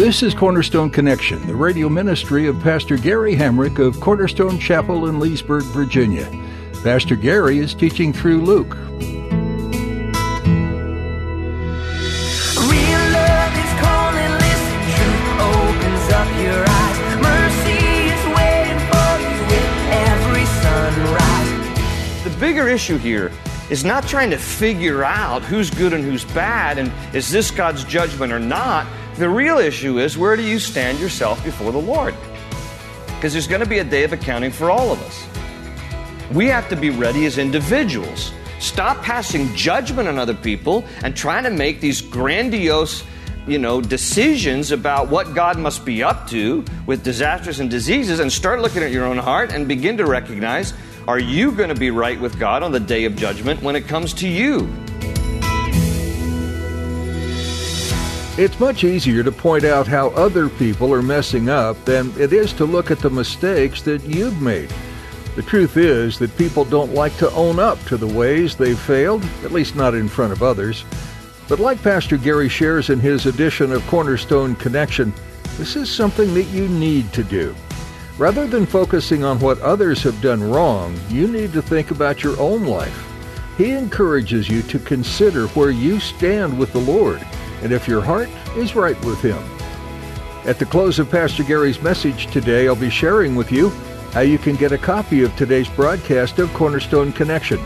This is Cornerstone Connection, the radio ministry of Pastor Gary Hamrick of Cornerstone Chapel in Leesburg, Virginia. Pastor Gary is teaching through Luke. The bigger issue here is not trying to figure out who's good and who's bad and is this God's judgment or not. The real issue is where do you stand yourself before the Lord? Because there's going to be a day of accounting for all of us. We have to be ready as individuals. Stop passing judgment on other people and trying to make these grandiose, you know, decisions about what God must be up to with disasters and diseases and start looking at your own heart and begin to recognize are you going to be right with God on the day of judgment when it comes to you? It's much easier to point out how other people are messing up than it is to look at the mistakes that you've made. The truth is that people don't like to own up to the ways they've failed, at least not in front of others. But like Pastor Gary shares in his edition of Cornerstone Connection, this is something that you need to do. Rather than focusing on what others have done wrong, you need to think about your own life. He encourages you to consider where you stand with the Lord and if your heart is right with Him. At the close of Pastor Gary's message today, I'll be sharing with you how you can get a copy of today's broadcast of Cornerstone Connection.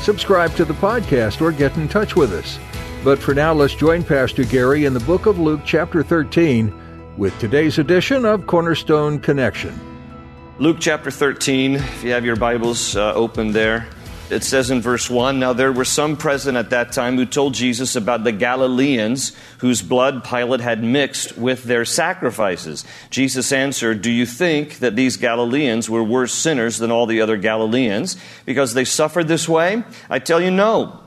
Subscribe to the podcast or get in touch with us. But for now, let's join Pastor Gary in the book of Luke, chapter 13, with today's edition of Cornerstone Connection. Luke chapter 13, if you have your Bibles uh, open there. It says in verse 1 Now there were some present at that time who told Jesus about the Galileans whose blood Pilate had mixed with their sacrifices. Jesus answered, Do you think that these Galileans were worse sinners than all the other Galileans because they suffered this way? I tell you, no.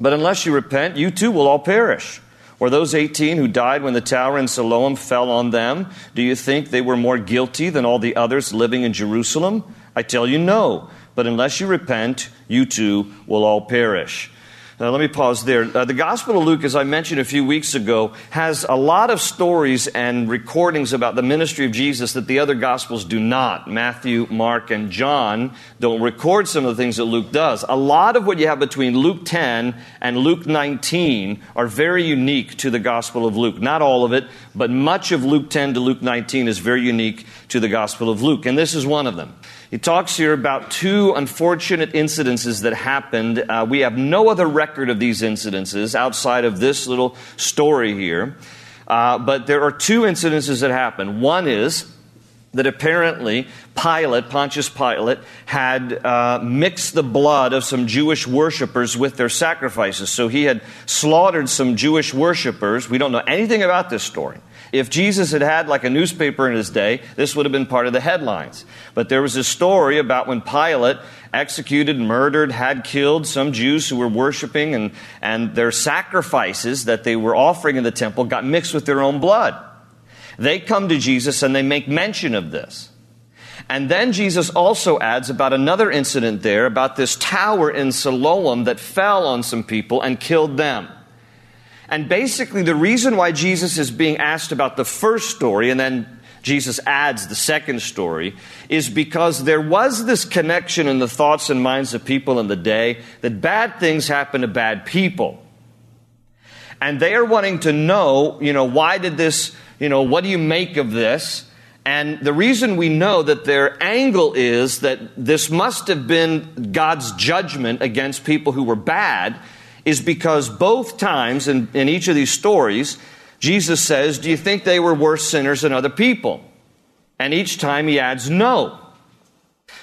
But unless you repent, you too will all perish. Or those 18 who died when the tower in Siloam fell on them, do you think they were more guilty than all the others living in Jerusalem? I tell you, no. But unless you repent, you too will all perish. Now, let me pause there. Uh, the Gospel of Luke, as I mentioned a few weeks ago, has a lot of stories and recordings about the ministry of Jesus that the other Gospels do not. Matthew, Mark, and John don't record some of the things that Luke does. A lot of what you have between Luke 10 and Luke 19 are very unique to the Gospel of Luke. Not all of it, but much of Luke 10 to Luke 19 is very unique to the Gospel of Luke. And this is one of them. He talks here about two unfortunate incidences that happened. Uh, we have no other record of these incidences outside of this little story here. Uh, but there are two incidences that happened. One is that apparently Pilate, Pontius Pilate, had uh, mixed the blood of some Jewish worshippers with their sacrifices. So he had slaughtered some Jewish worshippers. We don't know anything about this story. If Jesus had had like a newspaper in his day, this would have been part of the headlines. But there was a story about when Pilate executed, murdered, had killed some Jews who were worshiping, and, and their sacrifices that they were offering in the temple got mixed with their own blood. They come to Jesus and they make mention of this. And then Jesus also adds about another incident there about this tower in Siloam that fell on some people and killed them. And basically, the reason why Jesus is being asked about the first story and then Jesus adds the second story is because there was this connection in the thoughts and minds of people in the day that bad things happen to bad people. And they are wanting to know, you know, why did this, you know, what do you make of this? And the reason we know that their angle is that this must have been God's judgment against people who were bad is because both times in, in each of these stories, Jesus says, Do you think they were worse sinners than other people? And each time he adds, No.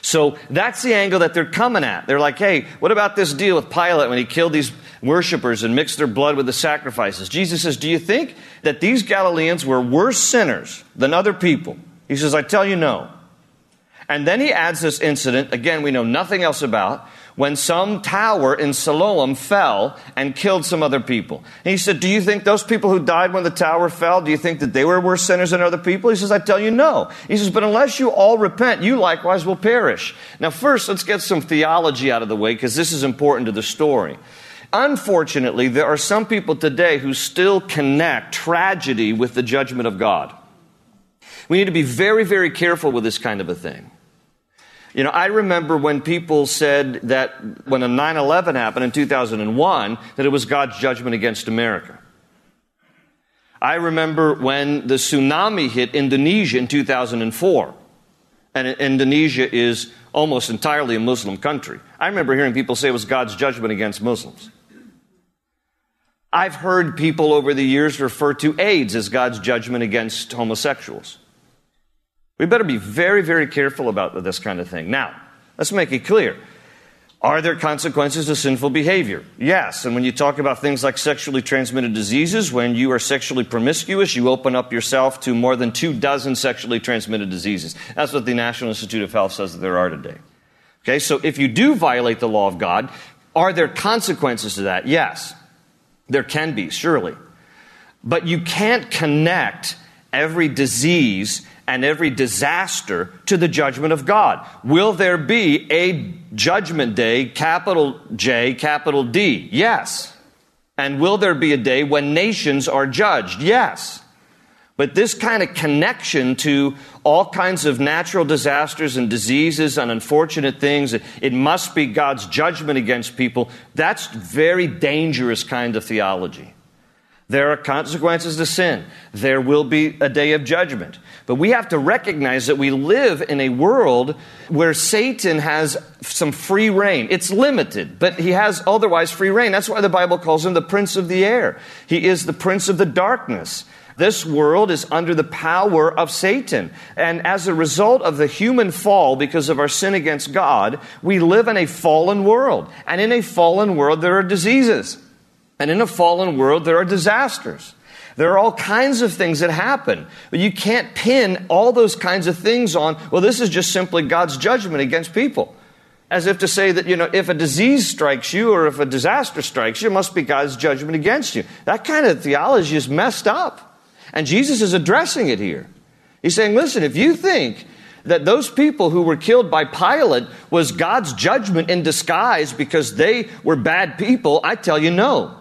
So that's the angle that they're coming at. They're like, hey, what about this deal with Pilate when he killed these worshippers and mixed their blood with the sacrifices. Jesus says, Do you think that these Galileans were worse sinners than other people? He says, I tell you no. And then he adds this incident, again, we know nothing else about, when some tower in Siloam fell and killed some other people. And he said, Do you think those people who died when the tower fell, do you think that they were worse sinners than other people? He says, I tell you no. He says, But unless you all repent, you likewise will perish. Now, first, let's get some theology out of the way because this is important to the story. Unfortunately, there are some people today who still connect tragedy with the judgment of God. We need to be very, very careful with this kind of a thing. You know, I remember when people said that when a 9 11 happened in 2001, that it was God's judgment against America. I remember when the tsunami hit Indonesia in 2004. And Indonesia is almost entirely a Muslim country. I remember hearing people say it was God's judgment against Muslims. I've heard people over the years refer to AIDS as God's judgment against homosexuals. We better be very, very careful about this kind of thing. Now, let's make it clear. Are there consequences to sinful behavior? Yes. And when you talk about things like sexually transmitted diseases, when you are sexually promiscuous, you open up yourself to more than two dozen sexually transmitted diseases. That's what the National Institute of Health says that there are today. Okay, so if you do violate the law of God, are there consequences to that? Yes. There can be, surely. But you can't connect every disease and every disaster to the judgment of God. Will there be a judgment day, capital J, capital D? Yes. And will there be a day when nations are judged? Yes. But this kind of connection to all kinds of natural disasters and diseases and unfortunate things, it must be God's judgment against people, that's very dangerous kind of theology. There are consequences to sin. There will be a day of judgment. But we have to recognize that we live in a world where Satan has some free rein. It's limited, but he has otherwise free rein. That's why the Bible calls him the prince of the air. He is the prince of the darkness. This world is under the power of Satan. And as a result of the human fall, because of our sin against God, we live in a fallen world. And in a fallen world, there are diseases. And in a fallen world, there are disasters. There are all kinds of things that happen, but you can't pin all those kinds of things on, well, this is just simply God's judgment against people. As if to say that, you know, if a disease strikes you or if a disaster strikes you, it must be God's judgment against you. That kind of theology is messed up. And Jesus is addressing it here. He's saying, listen, if you think that those people who were killed by Pilate was God's judgment in disguise because they were bad people, I tell you no.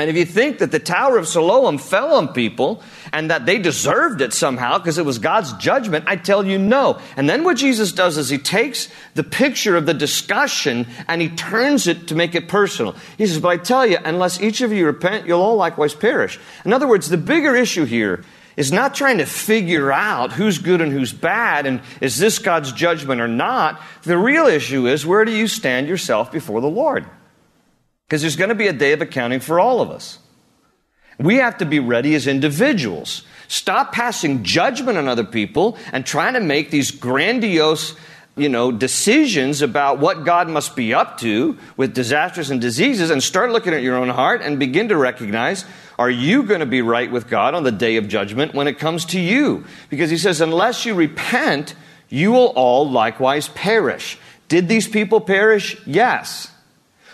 And if you think that the Tower of Siloam fell on people and that they deserved it somehow because it was God's judgment, I tell you no. And then what Jesus does is he takes the picture of the discussion and he turns it to make it personal. He says, But I tell you, unless each of you repent, you'll all likewise perish. In other words, the bigger issue here is not trying to figure out who's good and who's bad and is this God's judgment or not. The real issue is where do you stand yourself before the Lord? Because there's going to be a day of accounting for all of us. We have to be ready as individuals. Stop passing judgment on other people and trying to make these grandiose, you know, decisions about what God must be up to with disasters and diseases and start looking at your own heart and begin to recognize are you going to be right with God on the day of judgment when it comes to you? Because he says, unless you repent, you will all likewise perish. Did these people perish? Yes.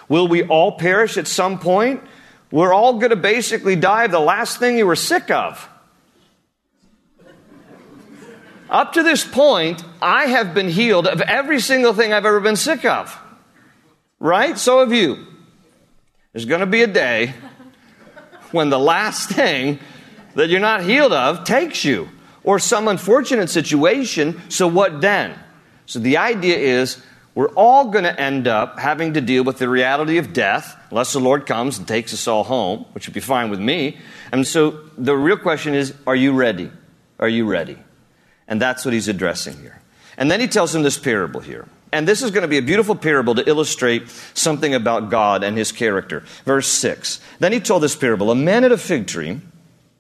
Will we all perish at some point? We're all going to basically die of the last thing you were sick of. Up to this point, I have been healed of every single thing I've ever been sick of. Right? So have you. There's going to be a day when the last thing that you're not healed of takes you, or some unfortunate situation. So, what then? So, the idea is we're all going to end up having to deal with the reality of death, unless the Lord comes and takes us all home, which would be fine with me. And so the real question is are you ready? Are you ready? And that's what he's addressing here. And then he tells him this parable here. And this is going to be a beautiful parable to illustrate something about God and his character. Verse 6. Then he told this parable A man had a fig tree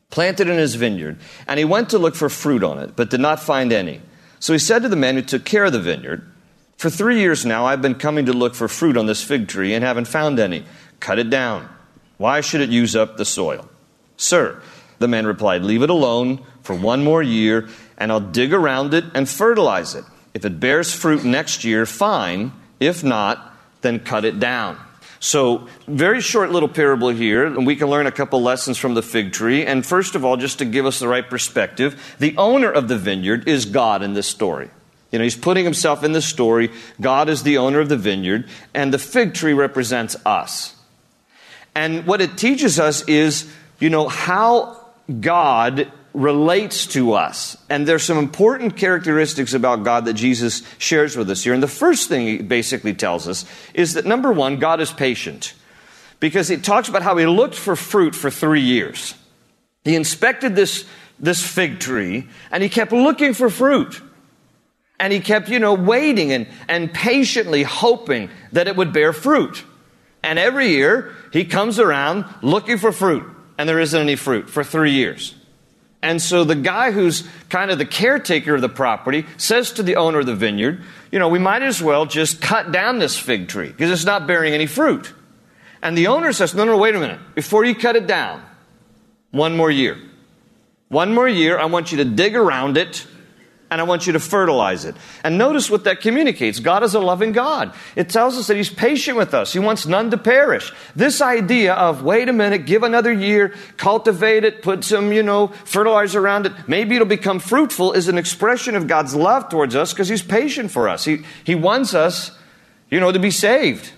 planted in his vineyard, and he went to look for fruit on it, but did not find any. So he said to the man who took care of the vineyard, for three years now, I've been coming to look for fruit on this fig tree and haven't found any. Cut it down. Why should it use up the soil? Sir, the man replied, Leave it alone for one more year, and I'll dig around it and fertilize it. If it bears fruit next year, fine. If not, then cut it down. So, very short little parable here, and we can learn a couple lessons from the fig tree. And first of all, just to give us the right perspective, the owner of the vineyard is God in this story. You know, he's putting himself in the story. God is the owner of the vineyard, and the fig tree represents us. And what it teaches us is, you know, how God relates to us. And there's some important characteristics about God that Jesus shares with us here. And the first thing he basically tells us is that number one, God is patient. Because he talks about how he looked for fruit for three years. He inspected this, this fig tree and he kept looking for fruit. And he kept, you know, waiting and, and patiently hoping that it would bear fruit. And every year he comes around looking for fruit, and there isn't any fruit for three years. And so the guy who's kind of the caretaker of the property says to the owner of the vineyard, you know, we might as well just cut down this fig tree because it's not bearing any fruit. And the owner says, no, no, wait a minute. Before you cut it down, one more year. One more year, I want you to dig around it and I want you to fertilize it. And notice what that communicates. God is a loving God. It tells us that He's patient with us. He wants none to perish. This idea of, wait a minute, give another year, cultivate it, put some, you know, fertilizer around it, maybe it'll become fruitful, is an expression of God's love towards us because He's patient for us. He, he wants us, you know, to be saved.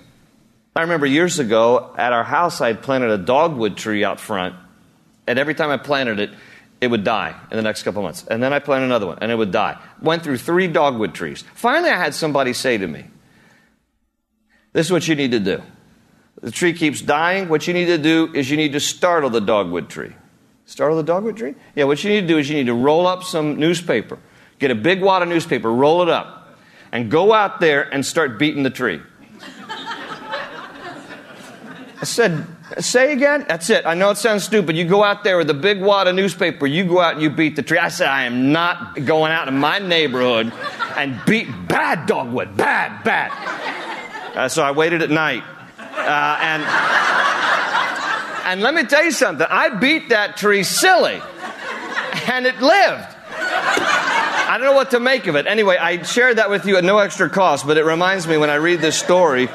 I remember years ago at our house, I had planted a dogwood tree out front. And every time I planted it, it would die in the next couple months. And then I planted another one, and it would die. Went through three dogwood trees. Finally, I had somebody say to me, This is what you need to do. The tree keeps dying. What you need to do is you need to startle the dogwood tree. Startle the dogwood tree? Yeah, what you need to do is you need to roll up some newspaper. Get a big wad of newspaper, roll it up, and go out there and start beating the tree. I said, Say again? That's it. I know it sounds stupid. You go out there with a big wad of newspaper, you go out and you beat the tree. I said, I am not going out in my neighborhood and beat bad dogwood. Bad, bad. Uh, so I waited at night. Uh, and, and let me tell you something. I beat that tree silly, and it lived. I don't know what to make of it. Anyway, I shared that with you at no extra cost, but it reminds me when I read this story,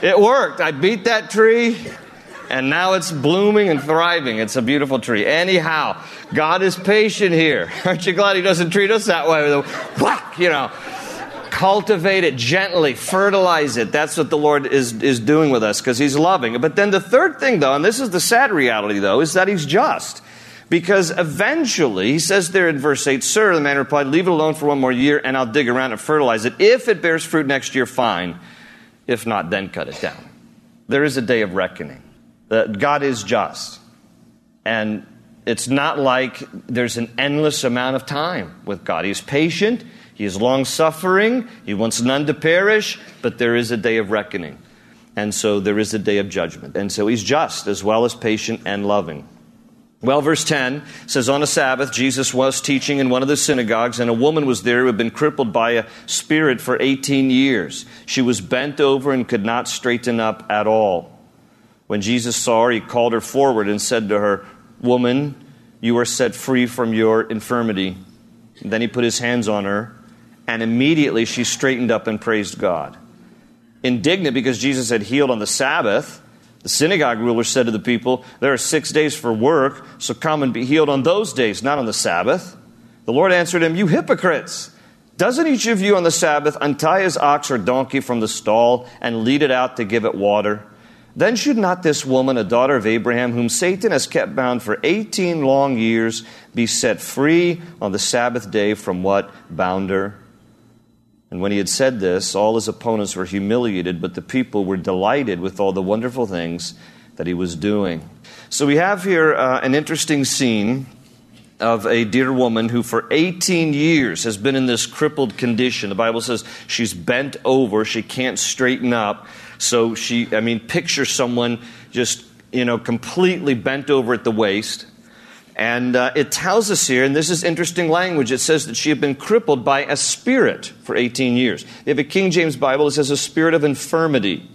it worked. I beat that tree and now it's blooming and thriving. It's a beautiful tree. Anyhow, God is patient here. Aren't you glad He doesn't treat us that way whack, you know? Cultivate it gently, fertilize it. That's what the Lord is, is doing with us because He's loving. But then the third thing, though, and this is the sad reality, though, is that He's just. Because eventually, he says there in verse 8, Sir, the man replied, Leave it alone for one more year, and I'll dig around and fertilize it. If it bears fruit next year, fine. If not, then cut it down. There is a day of reckoning that God is just. And it's not like there's an endless amount of time with God. He's patient, He is long suffering, He wants none to perish, but there is a day of reckoning. And so there is a day of judgment. And so He's just as well as patient and loving. Well, verse 10 says, On a Sabbath, Jesus was teaching in one of the synagogues, and a woman was there who had been crippled by a spirit for 18 years. She was bent over and could not straighten up at all. When Jesus saw her, he called her forward and said to her, Woman, you are set free from your infirmity. And then he put his hands on her, and immediately she straightened up and praised God. Indignant because Jesus had healed on the Sabbath, the synagogue ruler said to the people, There are six days for work, so come and be healed on those days, not on the Sabbath. The Lord answered him, You hypocrites! Doesn't each of you on the Sabbath untie his ox or donkey from the stall and lead it out to give it water? Then should not this woman, a daughter of Abraham, whom Satan has kept bound for 18 long years, be set free on the Sabbath day from what bound her? And when he had said this, all his opponents were humiliated, but the people were delighted with all the wonderful things that he was doing. So we have here uh, an interesting scene of a dear woman who for 18 years has been in this crippled condition. The Bible says she's bent over, she can't straighten up. So she, I mean, picture someone just, you know, completely bent over at the waist. And uh, it tells us here, and this is interesting language, it says that she had been crippled by a spirit for 18 years. They have a King James Bible, it says a spirit of infirmity.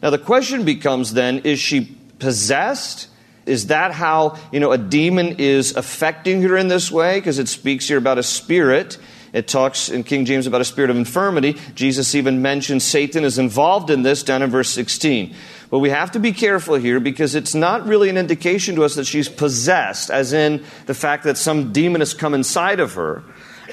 Now the question becomes then, is she possessed? Is that how, you know, a demon is affecting her in this way? Because it speaks here about a spirit. It talks in King James about a spirit of infirmity. Jesus even mentions Satan is involved in this down in verse 16. But we have to be careful here because it's not really an indication to us that she's possessed, as in the fact that some demon has come inside of her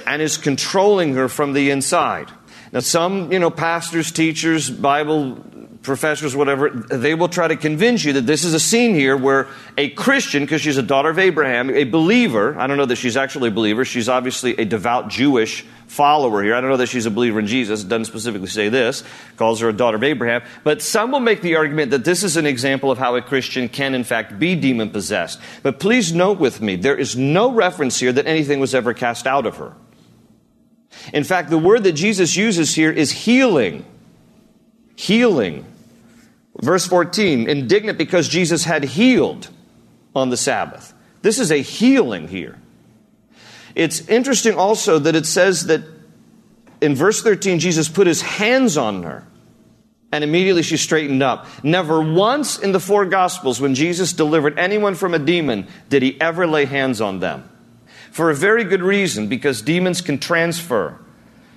and is controlling her from the inside. Now, some, you know, pastors, teachers, Bible professors, whatever, they will try to convince you that this is a scene here where a Christian, because she's a daughter of Abraham, a believer, I don't know that she's actually a believer, she's obviously a devout Jewish follower here. I don't know that she's a believer in Jesus. It doesn't specifically say this, calls her a daughter of Abraham. But some will make the argument that this is an example of how a Christian can, in fact, be demon possessed. But please note with me, there is no reference here that anything was ever cast out of her. In fact, the word that Jesus uses here is healing. Healing. Verse 14, indignant because Jesus had healed on the Sabbath. This is a healing here. It's interesting also that it says that in verse 13, Jesus put his hands on her and immediately she straightened up. Never once in the four Gospels, when Jesus delivered anyone from a demon, did he ever lay hands on them. For a very good reason, because demons can transfer.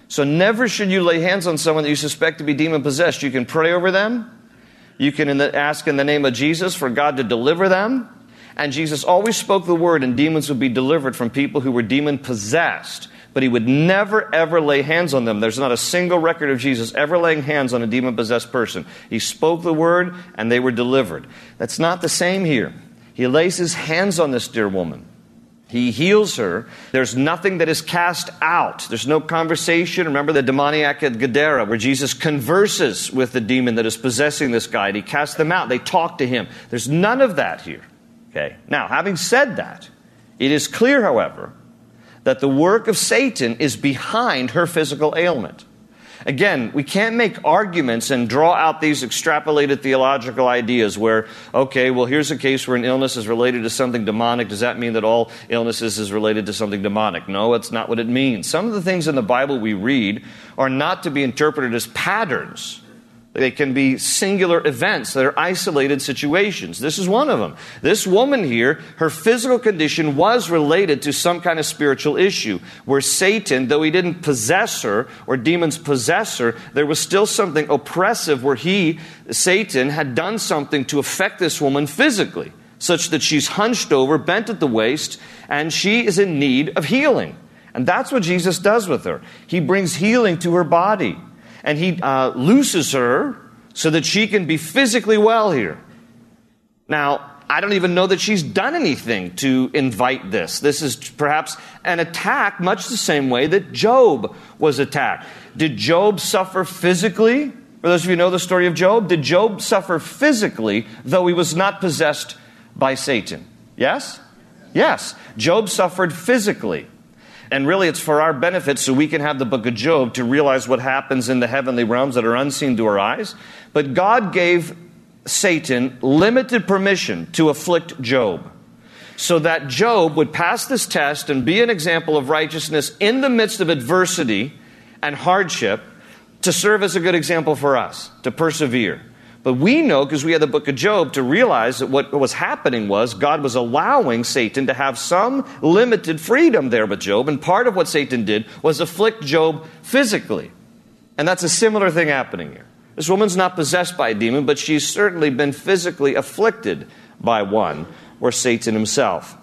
So never should you lay hands on someone that you suspect to be demon possessed. You can pray over them. You can in the, ask in the name of Jesus for God to deliver them. And Jesus always spoke the word, and demons would be delivered from people who were demon possessed. But he would never, ever lay hands on them. There's not a single record of Jesus ever laying hands on a demon possessed person. He spoke the word, and they were delivered. That's not the same here. He lays his hands on this dear woman. He heals her. There's nothing that is cast out. There's no conversation. Remember the demoniac at Gadara, where Jesus converses with the demon that is possessing this guy. And he casts them out. They talk to him. There's none of that here. Okay. Now, having said that, it is clear, however, that the work of Satan is behind her physical ailment. Again, we can't make arguments and draw out these extrapolated theological ideas where, okay, well, here's a case where an illness is related to something demonic. Does that mean that all illnesses is related to something demonic? No, that's not what it means. Some of the things in the Bible we read are not to be interpreted as patterns they can be singular events that are isolated situations. This is one of them. This woman here, her physical condition was related to some kind of spiritual issue where Satan, though he didn't possess her or demons possess her, there was still something oppressive where he, Satan, had done something to affect this woman physically, such that she's hunched over, bent at the waist, and she is in need of healing. And that's what Jesus does with her. He brings healing to her body and he uh, looses her so that she can be physically well here. Now, I don't even know that she's done anything to invite this. This is perhaps an attack, much the same way that Job was attacked. Did Job suffer physically? For those of you who know the story of Job, did Job suffer physically, though he was not possessed by Satan? Yes? Yes. Job suffered physically. And really, it's for our benefit so we can have the book of Job to realize what happens in the heavenly realms that are unseen to our eyes. But God gave Satan limited permission to afflict Job so that Job would pass this test and be an example of righteousness in the midst of adversity and hardship to serve as a good example for us, to persevere. But we know, because we had the book of Job, to realize that what was happening was God was allowing Satan to have some limited freedom there with Job. And part of what Satan did was afflict Job physically. And that's a similar thing happening here. This woman's not possessed by a demon, but she's certainly been physically afflicted by one, or Satan himself.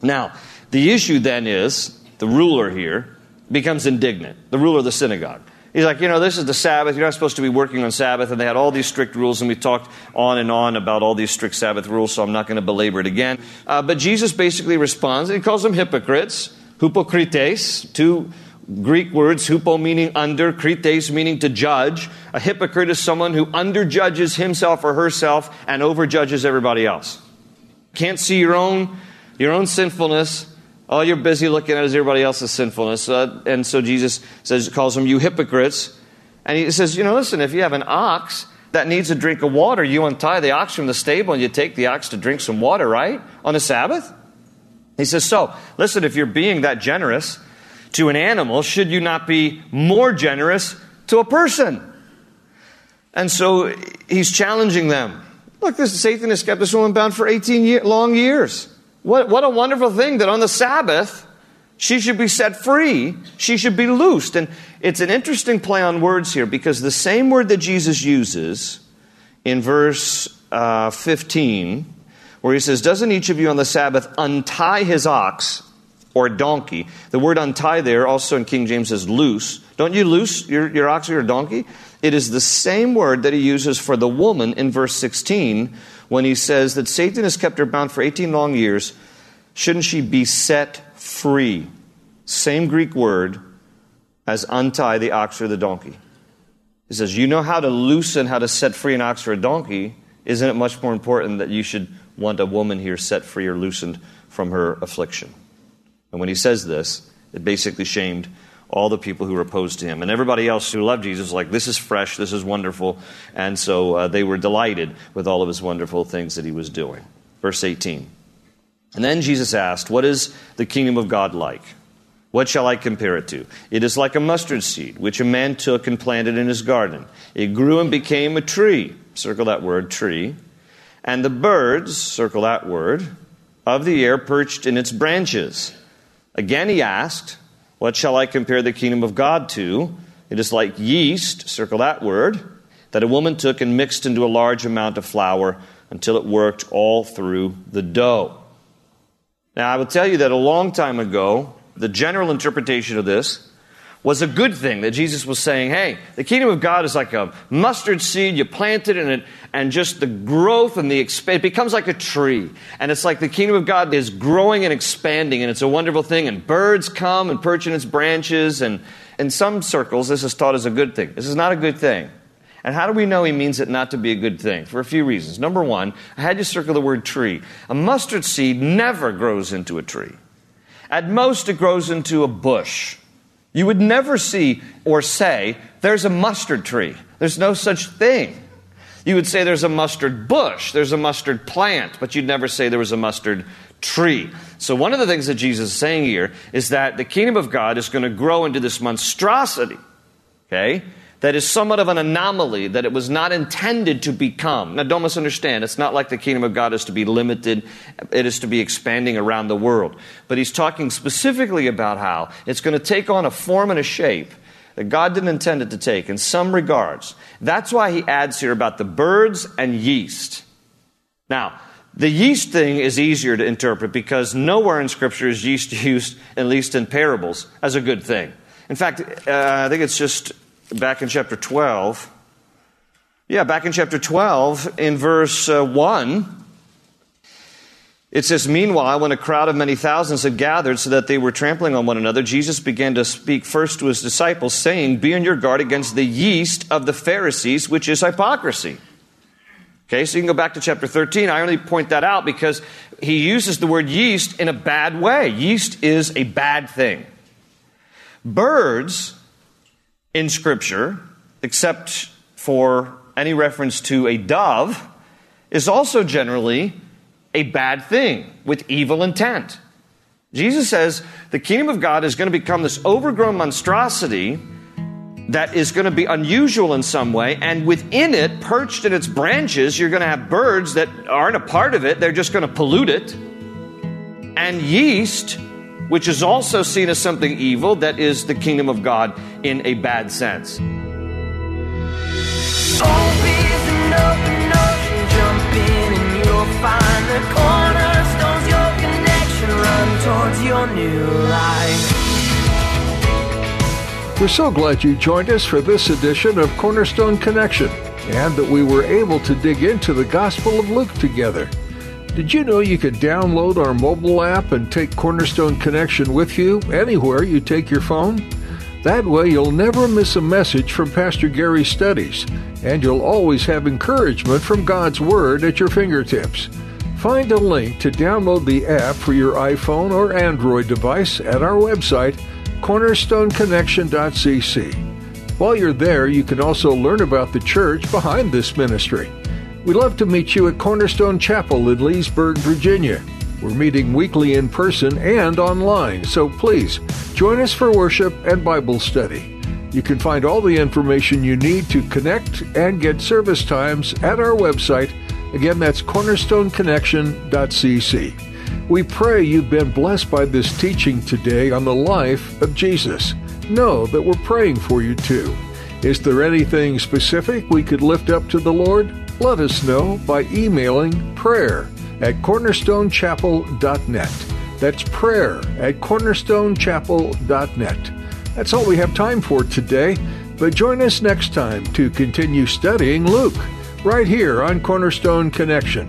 Now, the issue then is the ruler here becomes indignant, the ruler of the synagogue. He's like, you know, this is the Sabbath. You're not supposed to be working on Sabbath. And they had all these strict rules, and we talked on and on about all these strict Sabbath rules, so I'm not going to belabor it again. Uh, but Jesus basically responds, and he calls them hypocrites, hypocrites, two Greek words, hupo meaning under, krites meaning to judge. A hypocrite is someone who underjudges himself or herself and overjudges everybody else. Can't see your own, your own sinfulness all you're busy looking at is everybody else's sinfulness. Uh, and so Jesus says, calls them you hypocrites. And he says, you know, listen, if you have an ox that needs a drink of water, you untie the ox from the stable and you take the ox to drink some water, right? On a Sabbath? He says, so, listen, if you're being that generous to an animal, should you not be more generous to a person? And so he's challenging them. Look, this Satan has kept this woman bound for 18 year, long years. What, what a wonderful thing that on the Sabbath, she should be set free. She should be loosed. And it's an interesting play on words here because the same word that Jesus uses in verse uh, 15, where he says, Doesn't each of you on the Sabbath untie his ox or donkey? The word untie there also in King James is loose. Don't you loose your, your ox or your donkey? It is the same word that he uses for the woman in verse 16 when he says that Satan has kept her bound for 18 long years. Shouldn't she be set free. Same Greek word as untie the ox or the donkey. He says, You know how to loosen, how to set free an ox or a donkey. Isn't it much more important that you should want a woman here set free or loosened from her affliction? And when he says this, it basically shamed all the people who were opposed to him. And everybody else who loved Jesus, was like, this is fresh, this is wonderful. And so uh, they were delighted with all of his wonderful things that he was doing. Verse 18. And then Jesus asked, What is the kingdom of God like? What shall I compare it to? It is like a mustard seed, which a man took and planted in his garden. It grew and became a tree. Circle that word, tree. And the birds, circle that word, of the air perched in its branches. Again he asked, What shall I compare the kingdom of God to? It is like yeast, circle that word, that a woman took and mixed into a large amount of flour until it worked all through the dough. Now, I will tell you that a long time ago, the general interpretation of this was a good thing that Jesus was saying, hey, the kingdom of God is like a mustard seed. You plant it and it, and just the growth and the expand, it becomes like a tree. And it's like the kingdom of God is growing and expanding and it's a wonderful thing. And birds come and perch in its branches. And in some circles, this is taught as a good thing. This is not a good thing. And how do we know he means it not to be a good thing? For a few reasons. Number one, I had to circle the word tree. A mustard seed never grows into a tree. At most, it grows into a bush. You would never see or say, there's a mustard tree. There's no such thing. You would say there's a mustard bush, there's a mustard plant, but you'd never say there was a mustard tree. So, one of the things that Jesus is saying here is that the kingdom of God is going to grow into this monstrosity. Okay? That is somewhat of an anomaly, that it was not intended to become. Now, don't misunderstand. It's not like the kingdom of God is to be limited, it is to be expanding around the world. But he's talking specifically about how it's going to take on a form and a shape that God didn't intend it to take in some regards. That's why he adds here about the birds and yeast. Now, the yeast thing is easier to interpret because nowhere in Scripture is yeast used, at least in parables, as a good thing. In fact, uh, I think it's just back in chapter 12. Yeah, back in chapter 12, in verse uh, 1, it says, Meanwhile, when a crowd of many thousands had gathered so that they were trampling on one another, Jesus began to speak first to his disciples, saying, Be on your guard against the yeast of the Pharisees, which is hypocrisy. Okay, so you can go back to chapter 13. I only point that out because he uses the word yeast in a bad way. Yeast is a bad thing. Birds in Scripture, except for any reference to a dove, is also generally a bad thing with evil intent. Jesus says the kingdom of God is going to become this overgrown monstrosity that is going to be unusual in some way, and within it, perched in its branches, you're going to have birds that aren't a part of it, they're just going to pollute it. And yeast which is also seen as something evil that is the kingdom of God in a bad sense. We're so glad you joined us for this edition of Cornerstone Connection and that we were able to dig into the Gospel of Luke together. Did you know you could download our mobile app and take Cornerstone Connection with you anywhere you take your phone? That way, you'll never miss a message from Pastor Gary's studies, and you'll always have encouragement from God's Word at your fingertips. Find a link to download the app for your iPhone or Android device at our website, cornerstoneconnection.cc. While you're there, you can also learn about the church behind this ministry. We'd love to meet you at Cornerstone Chapel in Leesburg, Virginia. We're meeting weekly in person and online, so please join us for worship and Bible study. You can find all the information you need to connect and get service times at our website Again, that's cornerstoneconnection.cc. We pray you've been blessed by this teaching today on the life of Jesus. Know that we're praying for you too. Is there anything specific we could lift up to the Lord? Let us know by emailing prayer at cornerstonechapel.net. That's prayer at cornerstonechapel.net. That's all we have time for today, but join us next time to continue studying Luke, right here on Cornerstone Connection.